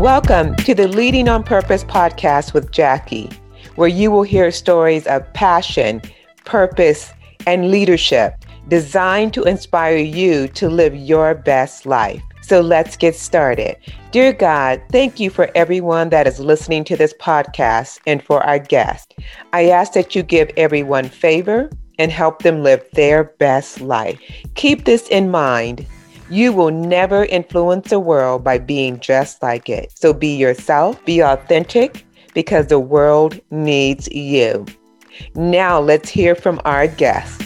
Welcome to the Leading on Purpose podcast with Jackie, where you will hear stories of passion, purpose, and leadership designed to inspire you to live your best life. So let's get started. Dear God, thank you for everyone that is listening to this podcast and for our guests. I ask that you give everyone favor and help them live their best life. Keep this in mind you will never influence the world by being just like it. So be yourself, be authentic, because the world needs you. Now let's hear from our guest.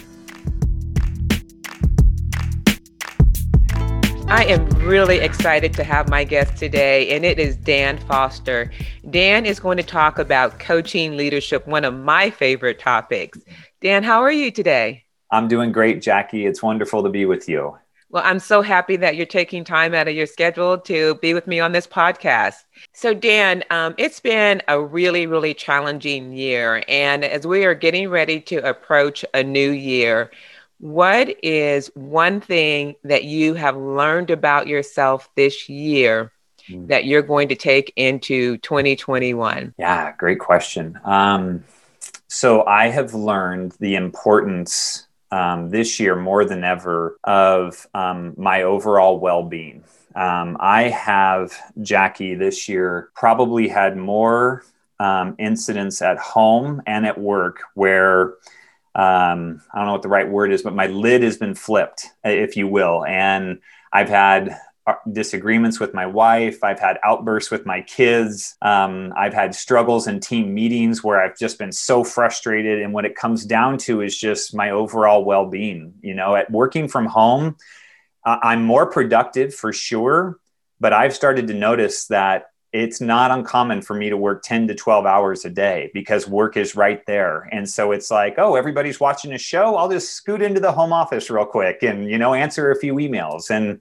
I am really excited to have my guest today, and it is Dan Foster. Dan is going to talk about coaching leadership, one of my favorite topics. Dan, how are you today? I'm doing great, Jackie. It's wonderful to be with you. Well, I'm so happy that you're taking time out of your schedule to be with me on this podcast. So, Dan, um, it's been a really, really challenging year. And as we are getting ready to approach a new year, what is one thing that you have learned about yourself this year mm. that you're going to take into 2021? Yeah, great question. Um, so, I have learned the importance um, this year more than ever of um, my overall well being. Um, I have, Jackie, this year probably had more um, incidents at home and at work where um, I don't know what the right word is, but my lid has been flipped, if you will. And I've had disagreements with my wife. I've had outbursts with my kids. Um, I've had struggles in team meetings where I've just been so frustrated. And what it comes down to is just my overall well being. You know, at working from home, uh, I'm more productive for sure. But I've started to notice that it's not uncommon for me to work 10 to 12 hours a day because work is right there. And so it's like, oh, everybody's watching a show. I'll just scoot into the home office real quick and, you know, answer a few emails. And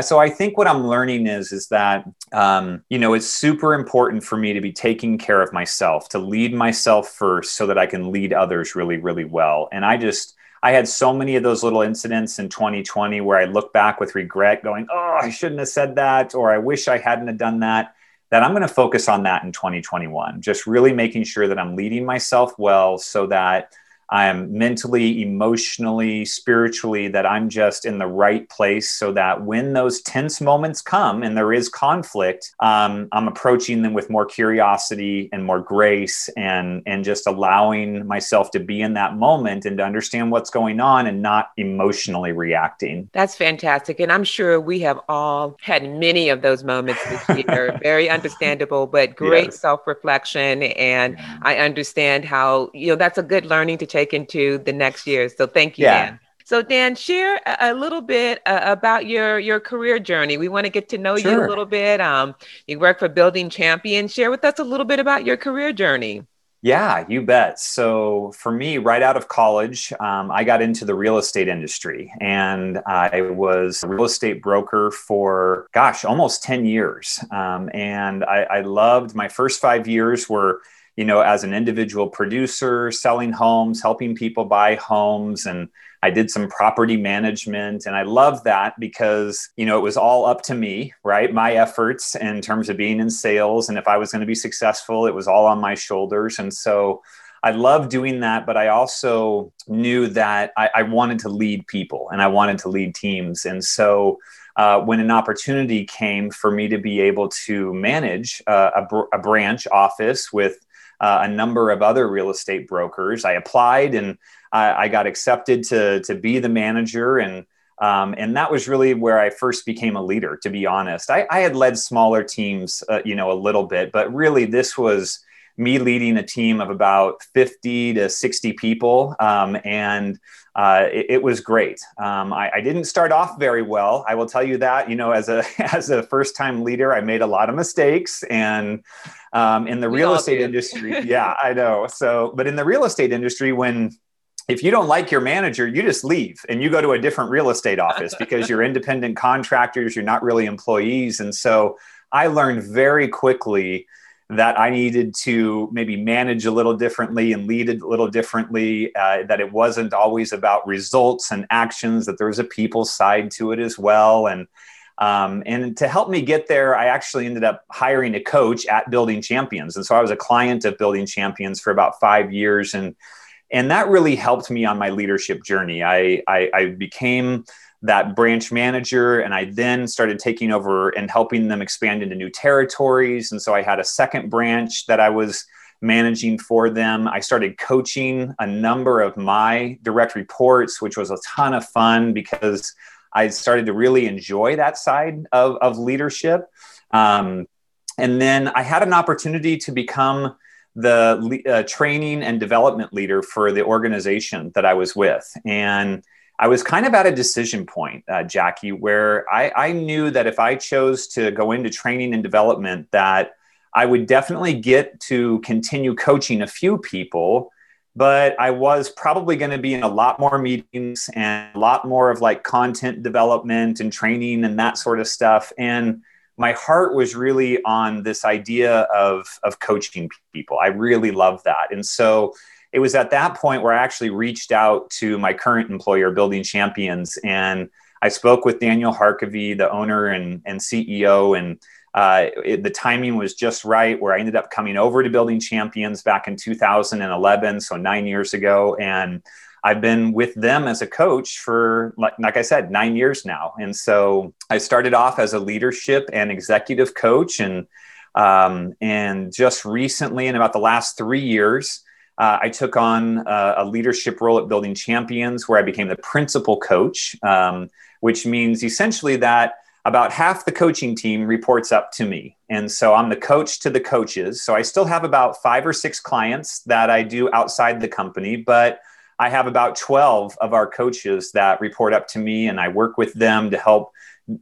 so I think what I'm learning is is that um, you know it's super important for me to be taking care of myself, to lead myself first, so that I can lead others really, really well. And I just I had so many of those little incidents in 2020 where I look back with regret, going, "Oh, I shouldn't have said that," or "I wish I hadn't have done that." That I'm going to focus on that in 2021. Just really making sure that I'm leading myself well, so that I am mentally, emotionally, spiritually, that I'm just in the right place so that when those tense moments come and there is conflict, um, I'm approaching them with more curiosity and more grace and, and just allowing myself to be in that moment and to understand what's going on and not emotionally reacting. That's fantastic. And I'm sure we have all had many of those moments this year. Very understandable, but great yes. self reflection. And. I understand how, you know, that's a good learning to take into the next year. So thank you, yeah. Dan. So Dan, share a, a little bit uh, about your your career journey. We want to get to know sure. you a little bit. Um, you work for Building Champion. Share with us a little bit about your career journey. Yeah, you bet. So for me, right out of college, um, I got into the real estate industry, and I was a real estate broker for gosh, almost ten years. Um, and I, I loved my first five years were you know, as an individual producer, selling homes, helping people buy homes. And I did some property management. And I love that because, you know, it was all up to me, right? My efforts in terms of being in sales. And if I was going to be successful, it was all on my shoulders. And so, I love doing that, but I also knew that I, I, wanted to lead people and I wanted to lead teams. And so uh, when an opportunity came for me to be able to manage uh, a, br- a, branch office with uh, a number of other real estate brokers. I applied and I, I got accepted to, to be the manager. And, um, and that was really where I first became a leader, to be honest. I, I had led smaller teams, uh, you know, a little bit, but really this was me leading a team of about 50 to 60 people. Um, and uh, it, it, was great. Um, I, I, didn't start off very well. I will tell you that. You know, as a as a first time leader, I made a lot of mistakes, and um, in the we real estate do. industry, yeah, I know. So, but in the real estate industry, when if you don't like your manager, you just leave and you go to a different real estate office because you're independent contractors, you're not really employees. And so I learned very quickly that I needed to maybe manage a little differently and lead it a little differently, uh, that it wasn't always about results and actions, that there was a people side to it as well. And Um, and to help me get there, I actually ended up hiring a coach at Building Champions. And so I was a client of Building Champions for about five years. And, and that really helped me on my leadership journey. I, I, I became that branch manager and i then started taking over and helping them expand into new territories and so i had a second branch that i was managing for them i started coaching a number of my direct reports which was a ton of fun because I started to really enjoy that side of, of leadership. Um, and then I had an opportunity to become the uh, training and development leader for the organization that I was with. And I was kind of at a decision point, uh, Jackie, where I, I knew that if I chose to go into training and development, that I would definitely get to continue coaching a few people but I was probably going to be in a lot more meetings and a lot more of like content development and training and that sort of stuff. And my heart was really on this idea of, of coaching people. I really love that. And so it was at that point where I actually reached out to my current employer, Building Champions, and I spoke with Daniel Harkavy, the owner and, and CEO, and uh, it, the timing was just right where I ended up coming over to Building Champions back in 2011, so nine years ago. And I've been with them as a coach for, like, like I said, nine years now. And so I started off as a leadership and executive coach. And, um, and just recently, in about the last three years, uh, I took on a, a, leadership role at Building Champions where I became the principal coach, um, which means essentially that about half the coaching team reports up to me. And so I'm the coach to the coaches. So I still have about five or six clients that I do outside the company, but I have about 12 of our coaches that report up to me and I work with them to help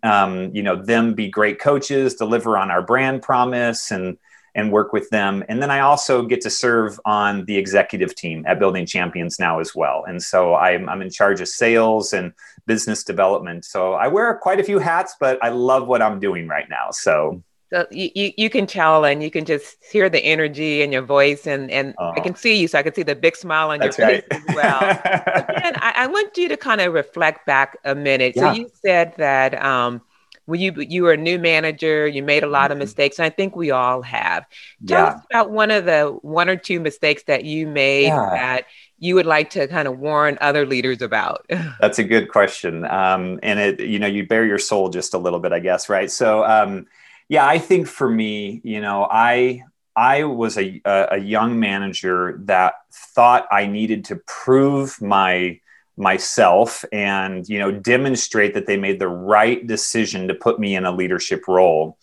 um, you know them be great coaches, deliver on our brand promise and and work with them. And then I also get to serve on the executive team at Building Champions now as well. And so I'm, I'm in charge of sales and business development. So I wear quite a few hats, but I love what I'm doing right now. So. So you, you, you can tell and you can just hear the energy in your voice and, and uh, I can see you. So I can see the big smile on your face as well. Again, I, I, want you to kind of reflect back a minute. Yeah. So you said that um, when you you were a new manager, you made a lot of mm-hmm. mistakes. I think we all have. Tell yeah. us about one of the one or two mistakes that you made yeah. that you would like to kind of warn other leaders about? That's a good question, um, and it you know you bare your soul just a little bit, I guess, right? So um, yeah, I think for me, you know, I I was a a young manager that thought I needed to prove my myself and you know demonstrate that they made the right decision to put me in a leadership role.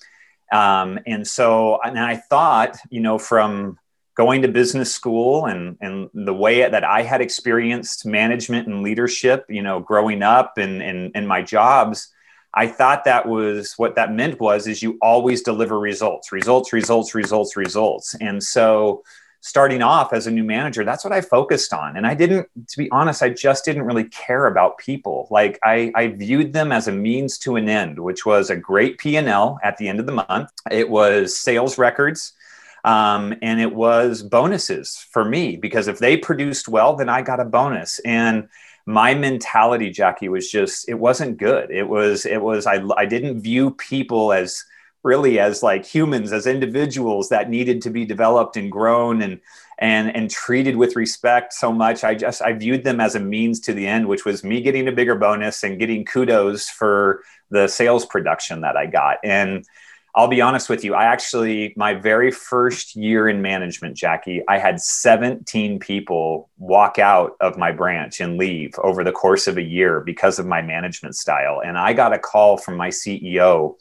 Um, and so and i thought you know from going to business school and and the way that i had experienced management and leadership you know growing up and and, in my jobs i thought that was what that meant was is you always deliver results results results results results. And so starting off as a new manager, that's what I focused on. And I didn't, to be honest, I just didn't really care about people. Like I, I viewed them as a means to an end, which was a great P&L at the end of the month. It was sales records. Um, and it was bonuses for me because if they produced well, then I got a bonus. And my mentality, Jackie, was just it wasn't good. It was it was I I didn't view people as really as like humans as individuals that needed to be developed and grown and and and treated with respect so much. I just i viewed them as a means to the end which was me getting a bigger bonus and getting kudos for the sales production that i got. And i'll be honest with you i actually my very first year in management jackie i had 17 people walk out of my branch and leave over the course of a year because of my management style. And i got a call from my ceo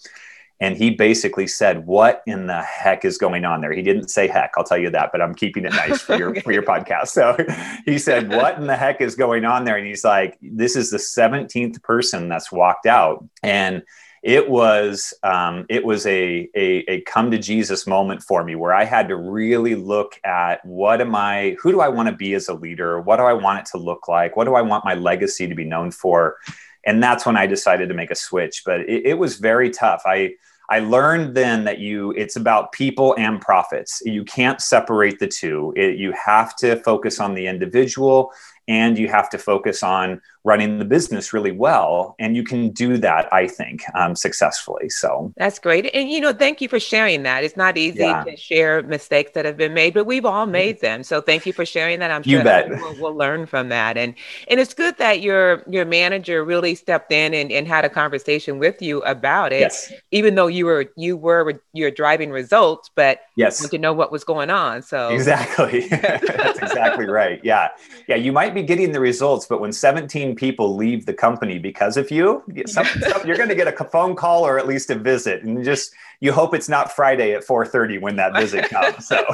and he basically said, "What in the heck is going on there?" He didn't say "heck," I'll tell you that, but I'm keeping it nice for your for your podcast. So he said, "What in the heck is going on there?" And he's like, "This is the 17th person that's walked out," and it was um, it was a, a a come to Jesus moment for me where I had to really look at what am I, who do I want to be as a leader, what do I want it to look like, what do I want my legacy to be known for, and that's when I decided to make a switch. But it, it was very tough. I I learned then that you it's about people and profits. You can't separate the two. It, you have to focus on the individual and you have to focus on running the business really well. And you can do that, I think, um, successfully. So that's great. And, you know, thank you for sharing that. It's not easy yeah. to share mistakes that have been made, but we've all made them. So thank you for sharing that. I'm sure you. We'll, we'll, learn from that. And, and it's good that your, your manager really stepped in and, and had a conversation with you about it, yes. even though you were, you were, you're driving results, but yes, to know what was going on. So exactly. that's exactly right. Yeah. Yeah. You might be getting the results, but when 17 people leave the company because of you, some, some, you're going to get a phone call or at least a visit, and just you hope it's not Friday at 4:30 when that visit comes. So.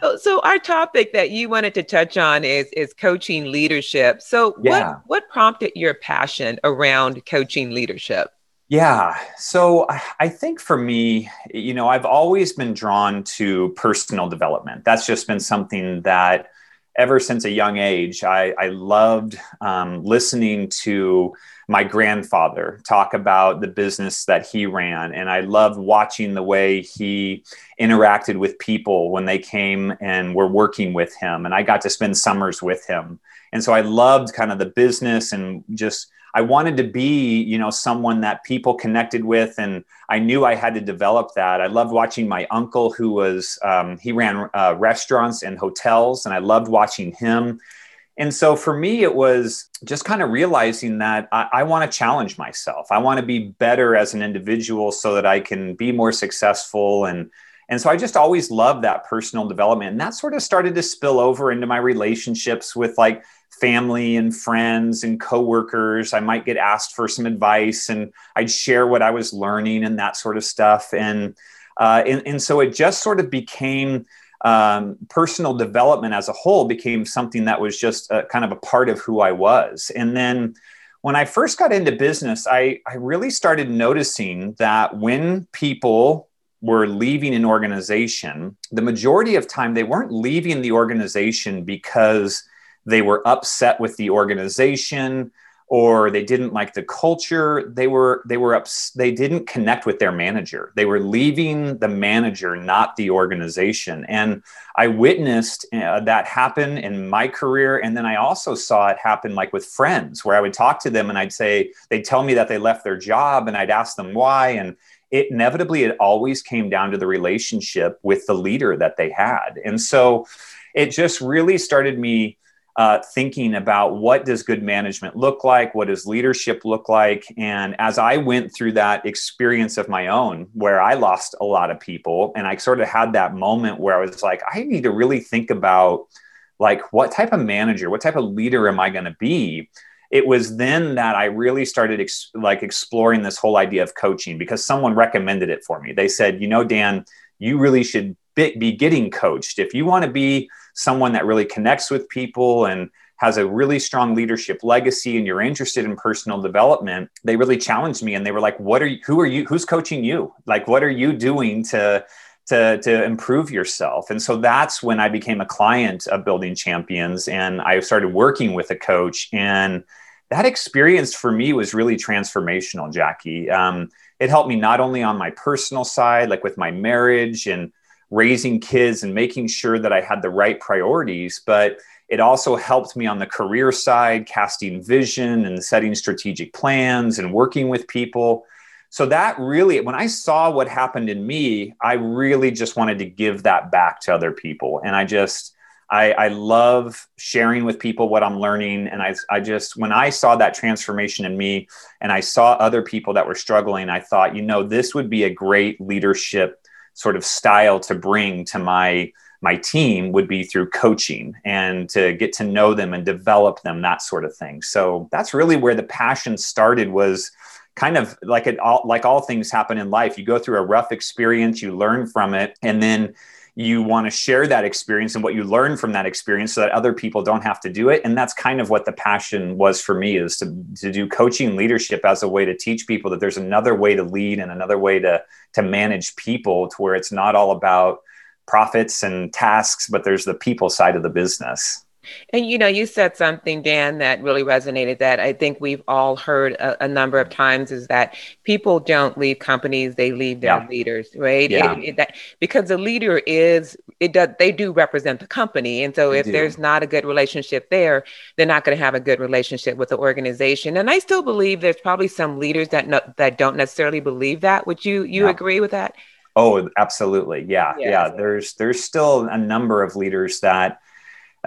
so, so our topic that you wanted to touch on is is coaching leadership. So, yeah. what what prompted your passion around coaching leadership? Yeah. So I think for me, you know, I've always been drawn to personal development. That's just been something that ever since a young age, I, I loved um, listening to my grandfather talk about the business that he ran. And I loved watching the way he interacted with people when they came and were working with him. And I got to spend summers with him. And so I loved kind of the business and just I wanted to be, you know, someone that people connected with, and I knew I had to develop that. I loved watching my uncle, who was um, he ran uh, restaurants and hotels, and I loved watching him. And so for me, it was just kind of realizing that I, I want to challenge myself. I want to be better as an individual so that I can be more successful and and so I just always loved that personal development. And that sort of started to spill over into my relationships with like family and friends and coworkers. I might get asked for some advice and I'd share what I was learning and that sort of stuff. And, uh, and, and so it just sort of became um, personal development as a whole became something that was just a, kind of a part of who I was. And then when I first got into business, I, I really started noticing that when people were leaving an organization, the majority of time they weren't leaving the organization because they were upset with the organization or they didn't like the culture. They were they were ups, they didn't connect with their manager. They were leaving the manager not the organization. And i witnessed uh, that happen in my career. And then i also saw it happen like with friends where i would talk to them and i'd say they'd tell me that they left their job and i'd ask them why. And it inevitably it always came down to the relationship with the leader that they had. And so it just really started me uh, thinking about what does good management look like? What does leadership look like? And as i went through that experience of my own where i lost a lot of people and i sort of had that moment where i was like i need to really think about like what type of manager what type of leader am i going to be it was then that i really started ex- like exploring this whole idea of coaching because someone recommended it for me. They said you know dan you really should be, be getting coached. If you want to be someone that really connects with people and has a really strong leadership legacy and you're interested in personal development they really challenged me and they were like what are you who are you who's coaching you? Like what are you doing to to to improve yourself? And so that's when i became a client of building champions and i started working with a coach and that experience for me was really transformational jackie um, it helped me not only on my personal side like with my marriage and raising kids and making sure that I had the right priorities, but it also helped me on the career side, casting vision and setting strategic plans and working with people. So that really, when I saw what happened in me, I really just wanted to give that back to other people. And I just, I, I love sharing with people what I'm learning. And I, I just, when I saw that transformation in me and I saw other people that were struggling, I thought, you know, this would be a great leadership sort of style to bring to my my team would be through coaching and to get to know them and develop them that sort of thing so that's really where the passion started was kind of like it all like all things happen in life you go through a rough experience you learn from it and then you want to share that experience and what you learn from that experience so that other people don't have to do it. And that's kind of what the passion was for me is to, to do coaching leadership as a way to teach people that there's another way to lead and another way to to manage people to where it's not all about profits and tasks but there's the people side of the business And you know, you said something, Dan, that really resonated that I think we've all heard a, a number of times is that people don't leave companies, they leave their yeah. leaders, right? Yeah. It, it, that, because the leader is, it does, they do represent the company. And so they if do. there's not a good relationship there, they're not going to have a good relationship with the organization. And I still believe there's probably some leaders that, no, that don't necessarily believe that. Would you, you yeah. agree with that? Oh, absolutely. Yeah. Yeah. yeah. There's, there's still a number of leaders that,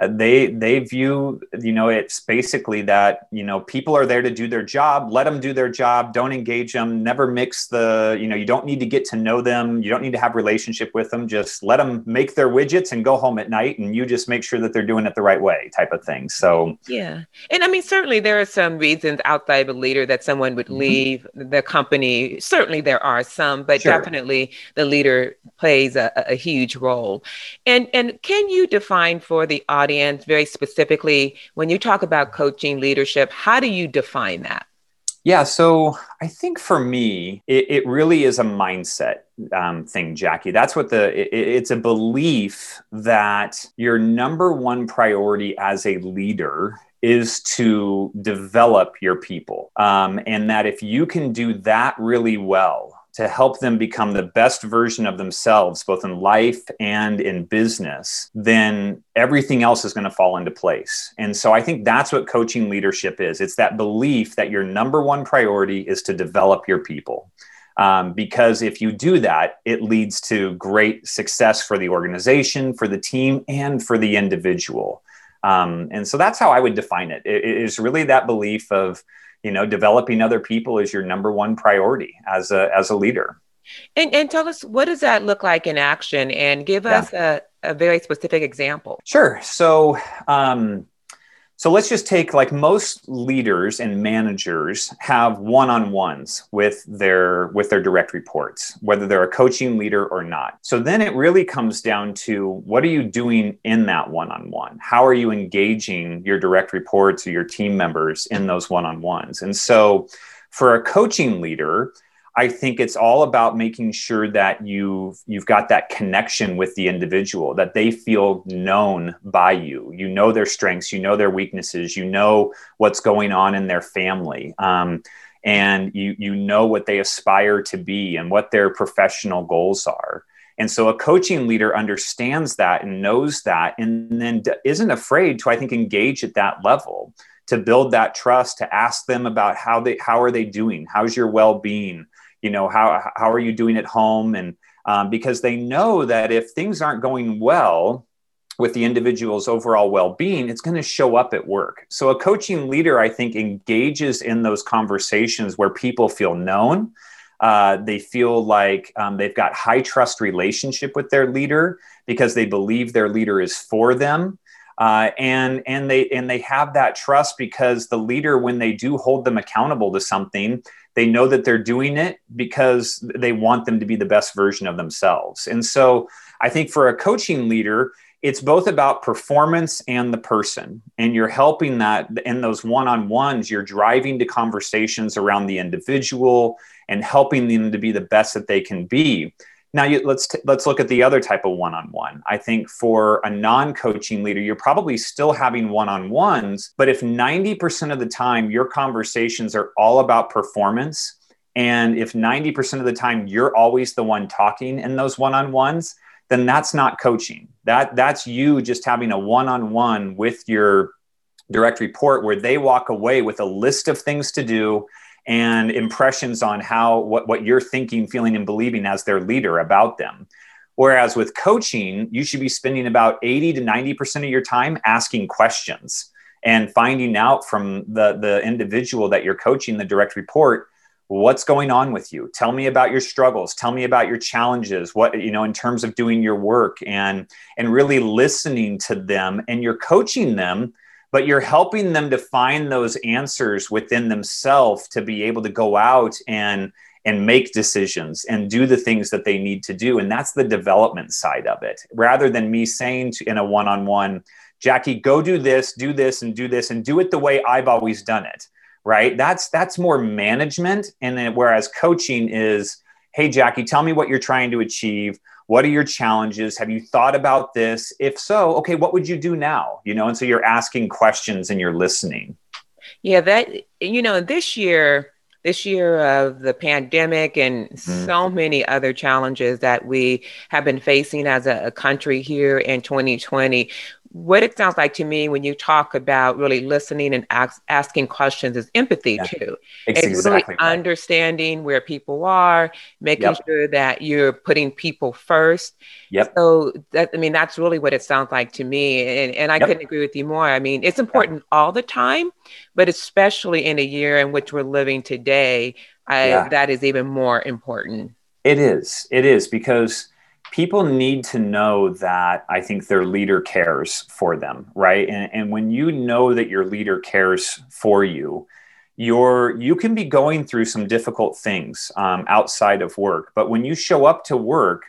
they they view you know it's basically that you know people are there to do their job let them do their job don't engage them never mix the you know you don't need to get to know them you don't need to have relationship with them just let them make their widgets and go home at night and you just make sure that they're doing it the right way type of thing so yeah and i mean certainly there are some reasons outside of a leader that someone would mm-hmm. leave the company certainly there are some but sure. definitely the leader plays a, a huge role and and can you define for the audience audience very specifically when you talk about coaching leadership how do you define that? Yeah so i think for me it, it really is a mindset um, thing jackie. That's what the it, it's a belief that your number one priority as a leader is to develop your people. Um, and that if you can do that really well to help them become the best version of themselves, both in life and in business, then everything else is going to fall into place. And so I think that's what coaching leadership is it's that belief that your number one priority is to develop your people. Um, because if you do that, it leads to great success for the organization, for the team, and for the individual. Um, and so that's how I would define it. It is really that belief of, you know developing other people is your number one priority as a as a leader. And and tell us what does that look like in action? And give yeah. us a, a very specific example. Sure. So um, so let's just take like most leaders and managers have one-on-ones with their with their direct reports, whether they're a coaching leader or not. So then it really comes down to what are you doing in that one-on-one? How are you engaging your direct reports or your team members in those one-on-ones? And so for a coaching leader, I think it's all about making sure that you've you've got that connection with the individual, that they feel known by you. You know their strengths, you know their weaknesses, you know what's going on in their family, um, and you you know what they aspire to be and what their professional goals are. And so a coaching leader understands that and knows that, and then isn't afraid to I think engage at that level to build that trust to ask them about how they how are they doing how's your well-being you know how how are you doing at home? And um, because they know that if things aren't going well with the individual's overall well-being it's going to show up at work. So a coaching leader i think engages in those conversations where people feel known. Uh, they feel like um, they've got high trust relationship with their leader because they believe their leader is for them. Uh, and and they and they have that trust because the leader when they do hold them accountable to something they know that they're doing it because they want them to be the best version of themselves. And so I think for a coaching leader, it's both about performance and the person. And you're helping that in those one on ones, you're driving to conversations around the individual and helping them to be the best that they can be. Now, you, let's t- let's look at the other type of one-on-one. I think for a non-coaching leader, you're probably still having one-on-ones, but if 90% of the time your conversations are all about performance, and if 90% of the time you're always the one talking in those one-on-ones, then that's not coaching. That that's you just having a one-on-one with your direct report where they walk away with a list of things to do and impressions on how what, what you're thinking feeling and believing as their leader about them. Whereas with coaching you should be spending about 80 to 90% of your time asking questions and finding out from the the individual that you're coaching the direct report what's going on with you? Tell me about your struggles. Tell me about your challenges. What you know in terms of doing your work and and really listening to them and you're coaching them but you're helping them to find those answers within themselves to be able to go out and and make decisions and do the things that they need to do. And that's the development side of it. Rather than me saying to, in a one-on-one jackie go do this do this and do this and do it the way i've always done it right? That's that's more management. And then whereas coaching is hey jackie tell me what you're trying to achieve what are your challenges? Have you thought about this? If so okay what would you do now? You know and so you're asking questions and you're listening. Yeah that you know this year this year of the pandemic and mm-hmm. so many other challenges that we have been facing as a, a, country here in 2020 what it sounds like to me when you talk about really listening and ask, asking questions is empathy yeah, too. It's, it's exactly really right. understanding where people are, making yep. sure that you're putting people first. Yep. So that I mean that's really what it sounds like to me, and and I yep. couldn't agree with you more. I mean it's important all the time, but especially in a year in which we're living today, I, yeah. that is even more important. It is. It is because people need to know that I think their leader cares for them, right? And, and when you know that your leader cares for you, you're you can be going through some difficult things um, outside of work, but when you show up to work,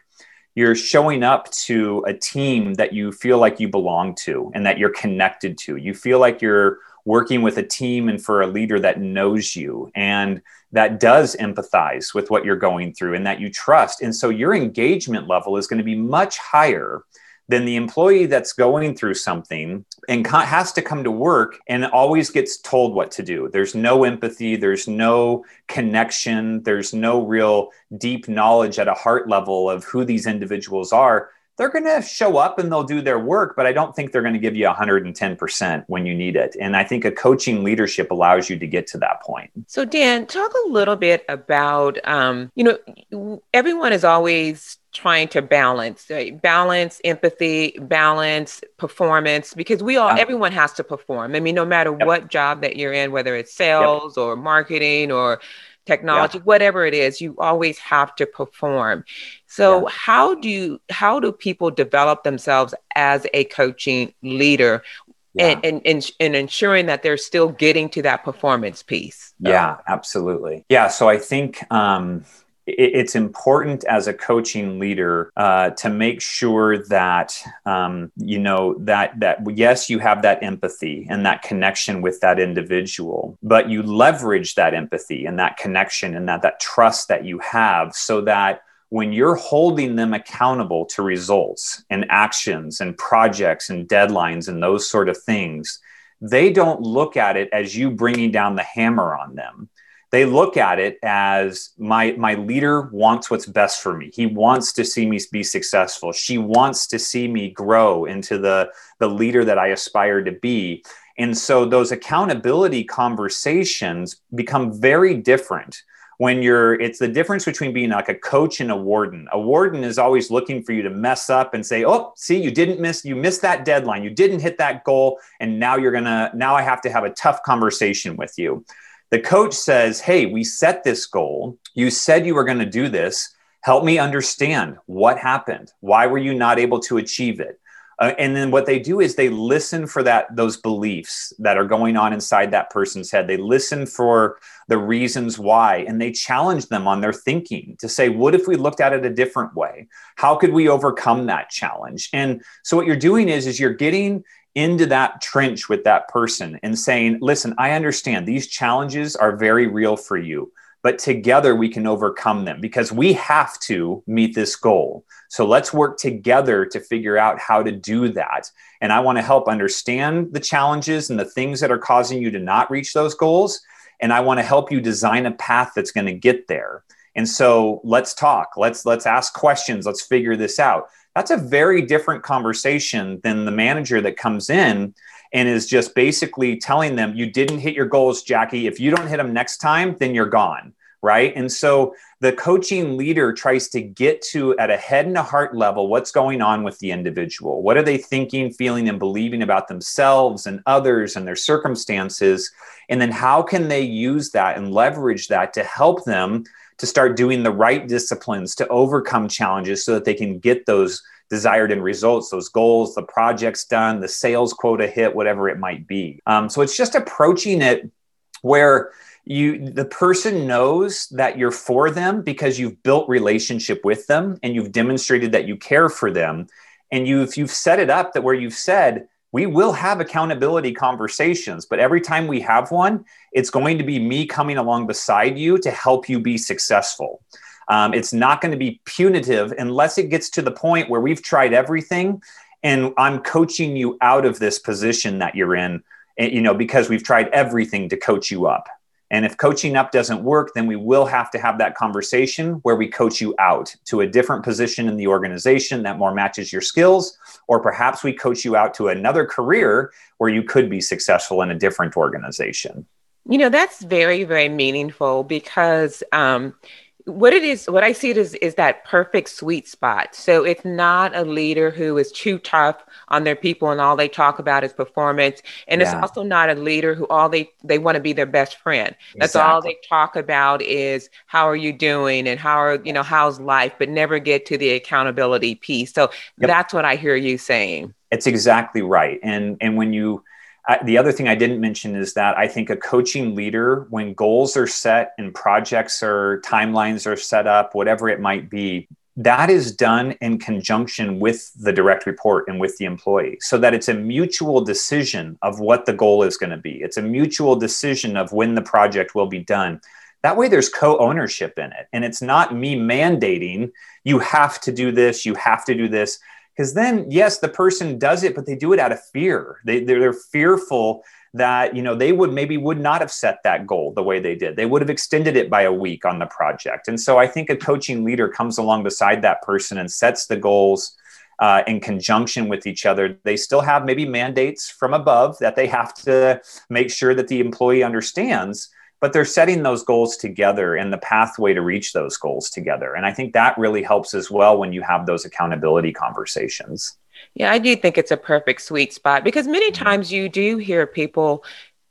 you're showing up to a team that you feel like you belong to and that you're connected to. You feel like you're working with a team and for a leader that knows you and that does empathize with what you're going through and that you trust. And so your engagement level is going to be much higher than the employee that's going through something and has to come to work and always gets told what to do. There's no empathy, there's no connection, there's no real deep knowledge at a heart level of who these individuals are they're going to show up and they'll do their work, but I don't think they're going to give you 110% when you need it. And I think a coaching leadership allows you to get to that point. So, Dan, talk a little bit about, um, you know, everyone is always trying to balance right? balance empathy balance performance because we all everyone has to perform i mean no matter yep. what job that you're in whether it's sales yep. or marketing or technology yeah. whatever it is you always have to perform so yeah. how do you, how do people develop themselves as a coaching leader yeah. and, and, and, ensuring that they're still getting to that performance piece yeah absolutely yeah so i think um, it's important as a coaching leader uh, to make sure that um, you know that that yes you have that empathy and that connection with that individual but you leverage that empathy and that connection and that that trust that you have so that when you're holding them accountable to results and actions and projects and deadlines and those sort of things they don't look at it as you bringing down the hammer on them they look at it as my my leader wants what's best for me. He wants to see me be successful. She wants to see me grow into the the leader that i aspire to be. And so those accountability conversations become very different when you're it's the difference between being like a coach and a warden. A warden is always looking for you to mess up and say oh see you didn't miss you missed that deadline. You didn't hit that goal and now you're gonna now i have to have a tough conversation with you the coach says, Hey, we set this goal. You said you were going to do this. Help me understand what happened. Why were you not able to achieve it? Uh, and then what they do is they listen for that those beliefs that are going on inside that person's head they listen for the reasons why and they challenge them on their thinking to say what if we looked at it a different way how could we overcome that challenge and so what you're doing is is you're getting into that trench with that person and saying, listen, I understand these challenges are very real for you, but together we can overcome them because we have to meet this goal. So let's work together to figure out how to do that. And I want to help understand the challenges and the things that are causing you to not reach those goals. And I want to help you design a path that's going to get there. And so let's talk. Let's let's ask questions. Let's figure this out that's a very different conversation than the manager that comes in and is just basically telling them, you didn't hit your goals, Jackie. If you don't hit them next time, then you're gone. Right. And so the coaching leader tries to get to at a head and a heart level what's going on with the individual. What are they thinking, feeling, and believing about themselves and others and their circumstances? And then how can they use that and leverage that to help them to start doing the right disciplines to overcome challenges so that they can get those desired end results, those goals, the projects done, the sales quota hit, whatever it might be. Um, so it's just approaching it where you the person knows that you're for them because you've built relationship with them and you've demonstrated that you care for them and you if you've set it up that where you've said we will have accountability conversations, but every time we have one, it's going to be me coming along beside you to help you be successful. Um, it's not going to be punitive unless it gets to the point where we've tried everything and I'm coaching you out of this position that you're in, eh, you know, because we've tried everything to coach you up. And if coaching up doesn't work, then we will have to have that conversation where we coach you out to a different position in the organization that more matches your skills. Or perhaps we coach you out to another career where you could be successful in a different organization. You know, that's very, very meaningful because um, what it is what i see it is is that perfect sweet spot. So it's not a leader who is too tough on their people and all they talk about is performance. And yeah. it's also not a leader who all they they want to be their best friend. That's exactly. all they talk about is how are you doing? and how are you know how's life? but never get to the accountability piece. So yep. that's what i hear you saying. It's exactly right. And and when you the other thing I didn't mention is that I think a coaching leader, when goals are set and projects or timelines are set up, whatever it might be, that is done in conjunction with the direct report and with the employee so that it's a mutual decision of what the goal is going to be. It's a mutual decision of when the project will be done. That way, there's co ownership in it. And it's not me mandating, you have to do this, you have to do this because then yes the person does it but they do it out of fear. They, they're, they're fearful that you know they would maybe would not have set that goal the way they did. They would have extended it by a week on the project. And so i think a coaching leader comes along beside that person and sets the goals uh, in conjunction with each other. They still have maybe mandates from above that they have to make sure that the employee understands but they're setting those goals together and the pathway to reach those goals together. And I think that really helps as well when you have those accountability conversations. Yeah, I do think it's a perfect sweet spot because many mm-hmm. times you do hear people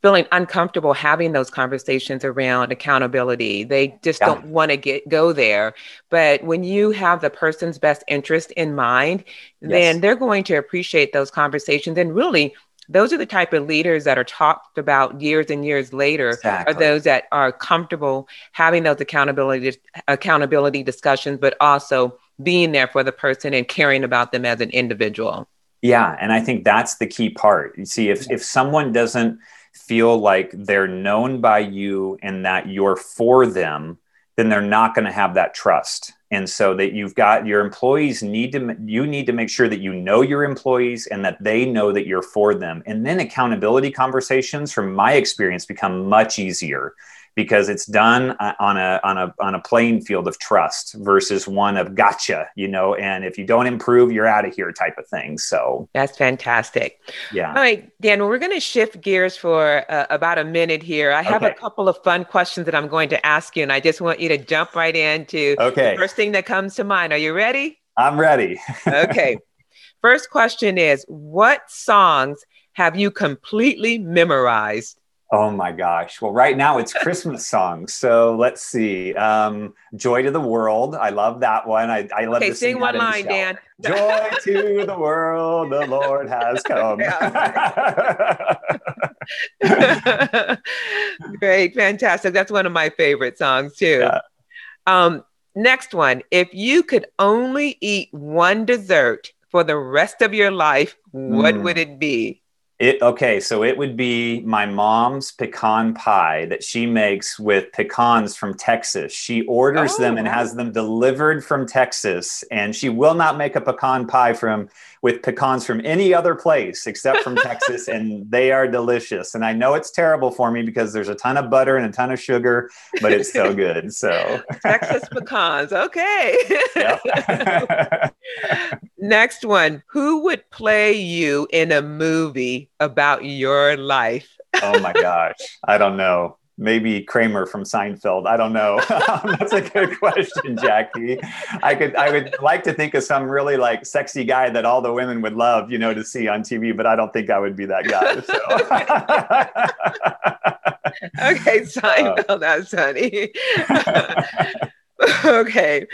feeling uncomfortable having those conversations around accountability. They just yeah. don't want to get go there. But when you have the person's best interest in mind, yes. then they're going to appreciate those conversations and really those are the type of leaders that are talked about years and years later exactly. are those that are comfortable having those accountability accountability discussions but also being there for the person and caring about them as an individual. Yeah and i think that's the key part. You see if if someone doesn't feel like they're known by you and that you're for them then they're not going to have that trust and so that you've got your employees need to you need to make sure that you know your employees and that they know that you're for them. And then accountability conversations from my experience become much easier because it's done uh, on a on a on a playing field of trust versus one of gotcha you know and if you don't improve you're out of here type of thing. So that's fantastic. Yeah. All right dan well, we're going to shift gears for uh, about a minute here. I have okay. a couple of fun questions that i'm going to ask you and i just want you to jump right into okay the first thing that comes to mind. Are you ready? I'm ready. Okay. First question is what songs have you completely memorized Oh my gosh. Well, right now it's Christmas songs. So let's see. Um, Joy to the World. I love that one. I, I love okay, to sing, sing one line, Dan. Joy to the world, the Lord has come. Great, fantastic. That's one of my favorite songs too. Yeah. Um, next one. If you could only eat one dessert for the rest of your life, what mm. would it be? It okay, so it would be my mom's pecan pie that she makes with pecans from Texas. She orders oh, them and has them delivered from Texas, and she will not make a pecan pie from with pecans from any other place except from Texas, and they are delicious. And I know it's terrible for me because there's a ton of butter and a ton of sugar, but it's so good. So Texas pecans, okay. Next one. Who would play you in a movie about your life? oh my gosh. I don't know maybe Kramer from Seinfeld. I don't know. That's a good question, Jackie. I could I would like to think of some really like sexy guy that all the women would love, you know, to see on TV, but I don't think I would be that guy. So. okay, Seinfeld, uh, that's funny. okay.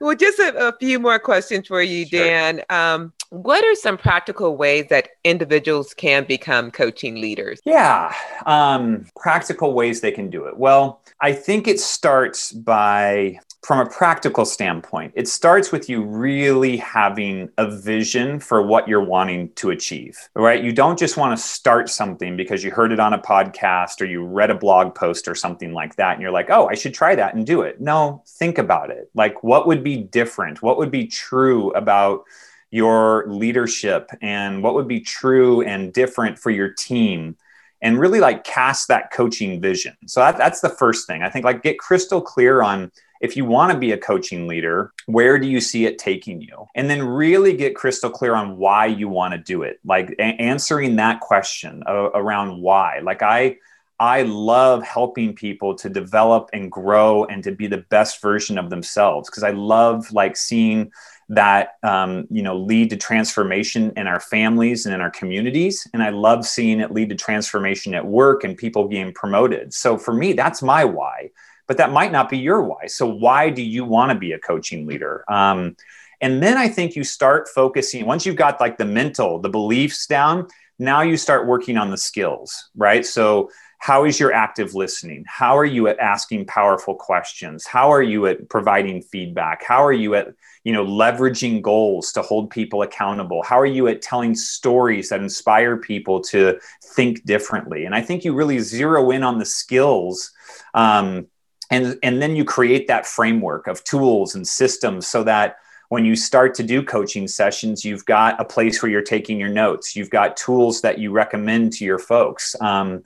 Well, just a, a, few more questions for you, sure. Dan. Um, what are some practical ways that individuals can become coaching leaders? Yeah, um, practical ways they can do it. Well, I think it starts by from a practical standpoint, it starts with you really having a vision for what you're wanting to achieve, right? You don't just want to start something because you heard it on a podcast or you read a blog post or something like that. And you're like, oh, I should try that and do it. No, think about it. Like, what would be different? What would be true about your leadership and what would be true and different for your team? and really like cast that coaching vision. So that, that's the first thing. I think like get crystal clear on if you want to be a coaching leader, where do you see it taking you? And then really get crystal clear on why you want to do it. Like a- answering that question around why. Like I I love helping people to develop and grow and to be the best version of themselves because I love like seeing that um, you know lead to transformation in our families and in our communities and i love seeing it lead to transformation at work and people being promoted so for me that's my why but that might not be your why. So, why do you want to be a coaching leader? Um, and then I think you start focusing, once you've got like the mental, the beliefs down, now you start working on the skills, right? So, how is your active listening? How are you at asking powerful questions? How are you at providing feedback? How are you at you know leveraging goals to hold people accountable? How are you at telling stories that inspire people to think differently? And i think you really zero in on the skills um, and and then you create that framework of tools and systems so that when you start to do coaching sessions you've got a place where you're taking your notes. You've got tools that you recommend to your folks. Um,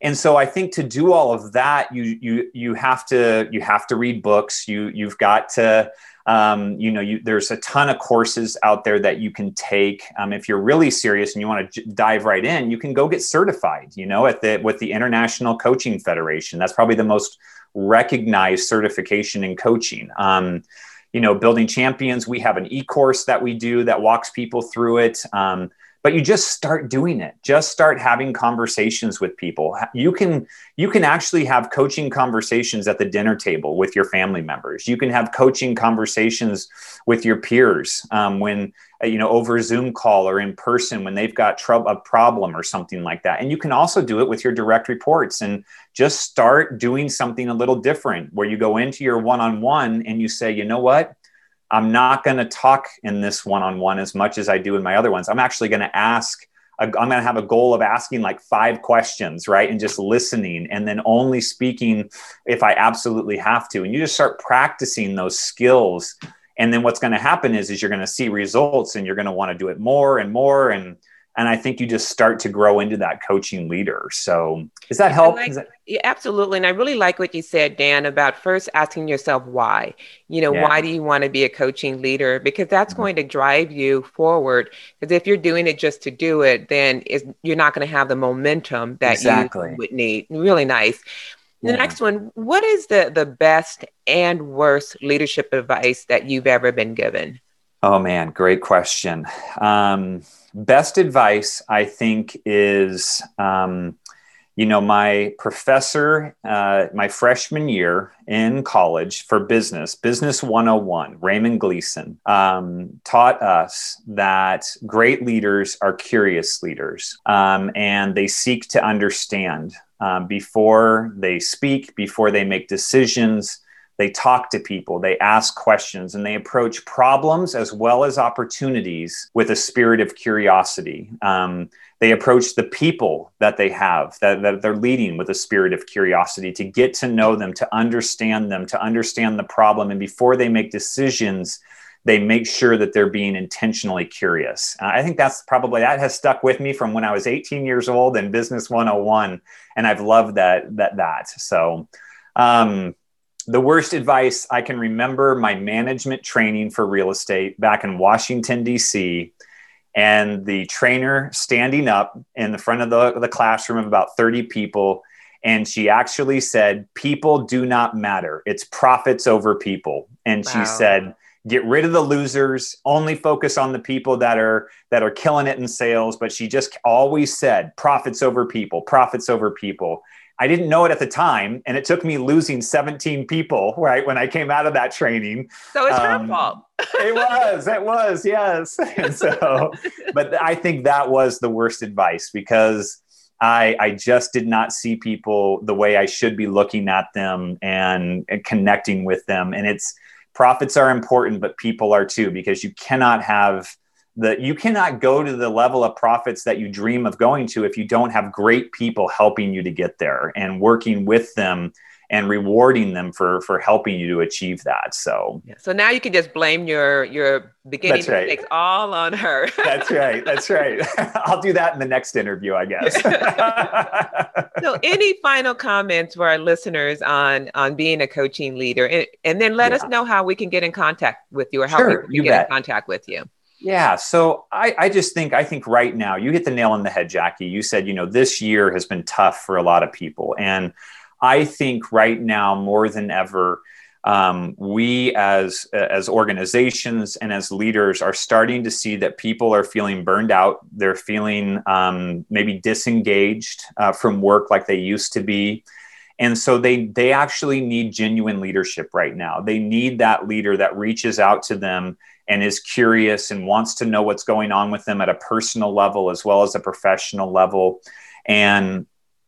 and so i think to do all of that you you you have to you have to read books. You you've got to um, you know you, there's a ton of courses out there that you can take um, if you're really serious and you want to j- dive right in you can go get certified you know at the with the international coaching federation that's probably the most recognized certification in coaching. Um, you know, building champions, we have an e course that we do that walks people through it. But you just start doing it. Just start having conversations with people. You can you can actually have coaching conversations at the dinner table with your family members. You can have coaching conversations with your peers um, when uh, you know over zoom call or in person when they've got trouble a problem or something like that. And you can also do it with your direct reports and just start doing something a little different where you go into your one-on-one and you say you know what I'm not going to talk in this one on one as much as I do in my other ones. I'm actually going to ask, I'm going to have a goal of asking like five questions, right? And just listening and then only speaking if I absolutely have to. And you just start practicing those skills. And then what's going to happen is, is you're going to see results and you're going to want to do it more and more. And and i think you just start to grow into that coaching leader. So does that help? like, that- yeah, absolutely. And i really like what you said dan about first asking yourself why. You know yeah. why do you want to be a coaching leader? Because that's mm-hmm. going to drive you forward. Because if you're doing it just to do it then you're not going to have the momentum that exactly. you would need. Really nice. The yeah. next one what is the the best and worst leadership advice that you've ever been given oh man great question. Um, best advice i think is um, you know my professor uh, my freshman year in college for business business 101 raymond gleason um, taught us that great leaders are curious leaders um, and they seek to understand um, before they speak before they make decisions they talk to people, they ask questions, and they approach problems as well as opportunities with a spirit of curiosity. Um, they approach the people that they have, that, that they're leading with a spirit of curiosity to get to know them, to understand them, to understand the problem. And before they make decisions, they make sure that they're being intentionally curious. Uh, I think that's probably that has stuck with me from when I was 18 years old in Business 101, and I've loved that that that. So, um, the worst advice I can remember my management training for real estate back in Washington, D.C., and the trainer standing up in the front of the, the classroom of about 30 people. And she actually said, People do not matter. It's profits over people. And wow. she said, get rid of the losers only focus on the people that are that are killing it in sales but she just always said profits over people profits over people I didn't know it at the time, and it took me losing 17 people right when I came out of that training. So it's um, her fault. it was, it was, yes. And so, but I think that was the worst advice because I, I just did not see people the way I should be looking at them and, and connecting with them. And it's profits are important, but people are too, because you cannot have the you cannot go to the level of profits that you dream of going to if you don't have great people helping you to get there and working with them and rewarding them for for helping you to achieve that. So yeah. so now you can just blame your your beginning That's right. mistakes all on her. That's right. That's right. I'll do that in the next interview, I guess. so any final comments for our listeners on on being a coaching leader and, and then let yeah. us know how we can get in contact with you or how sure, we can get bet. in contact with you. Yeah. So I, I just think, I think right now you hit the nail on the head, Jackie. You said, you know, this year has been tough for a lot of people. And I think right now more than ever, um, we as as organizations and as leaders are starting to see that people are feeling burned out. They're feeling um, maybe disengaged uh, from work like they used to be, and so they they actually need genuine leadership right now. They need that leader that reaches out to them and is curious and wants to know what's going on with them at a personal level as well as a professional level, and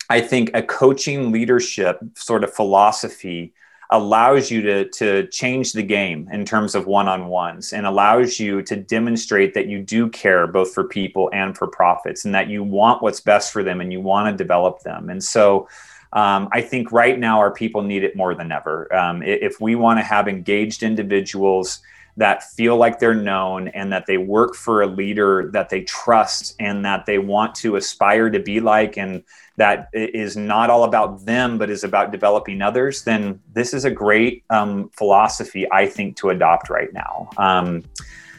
I think a coaching leadership sort of philosophy allows you to, to change the game in terms of one on ones and allows you to demonstrate that you do care both for people and for profits and that you want what's best for them and you want to develop them. And so um, I think right now our people need it more than ever. Um, if we want to have engaged individuals, that feel like they're known and that they work for a leader that they trust and that they want to aspire to be like and that is not all about them but is about developing others then this is a great um, philosophy i think to adopt right now. Um,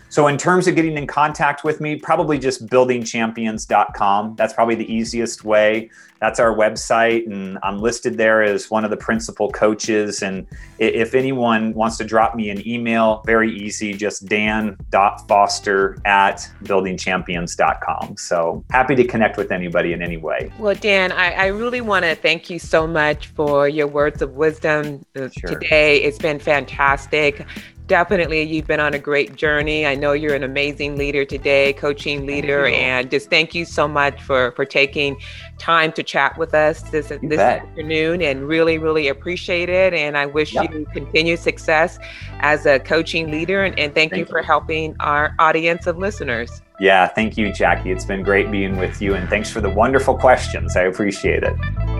so, in terms of getting in contact with me, probably just buildingchampions.com. That's probably the easiest way. That's our website, and I'm listed there as one of the principal coaches. And if anyone wants to drop me an email, very easy, just dan.foster at buildingchampions.com. So, happy to connect with anybody in any way. Well, Dan, I, I really want to thank you so much for your words of wisdom uh, sure. today. It's been fantastic definitely you've been on a great journey. I know you're an amazing leader today, coaching leader, and just thank you so much for for taking time to chat with us this you this bet. afternoon and really really appreciate it and I wish yep. you continued success as a coaching leader and, and thank, thank you for helping our audience of listeners. Yeah, thank you Jackie. It's been great being with you and thanks for the wonderful questions. I appreciate it.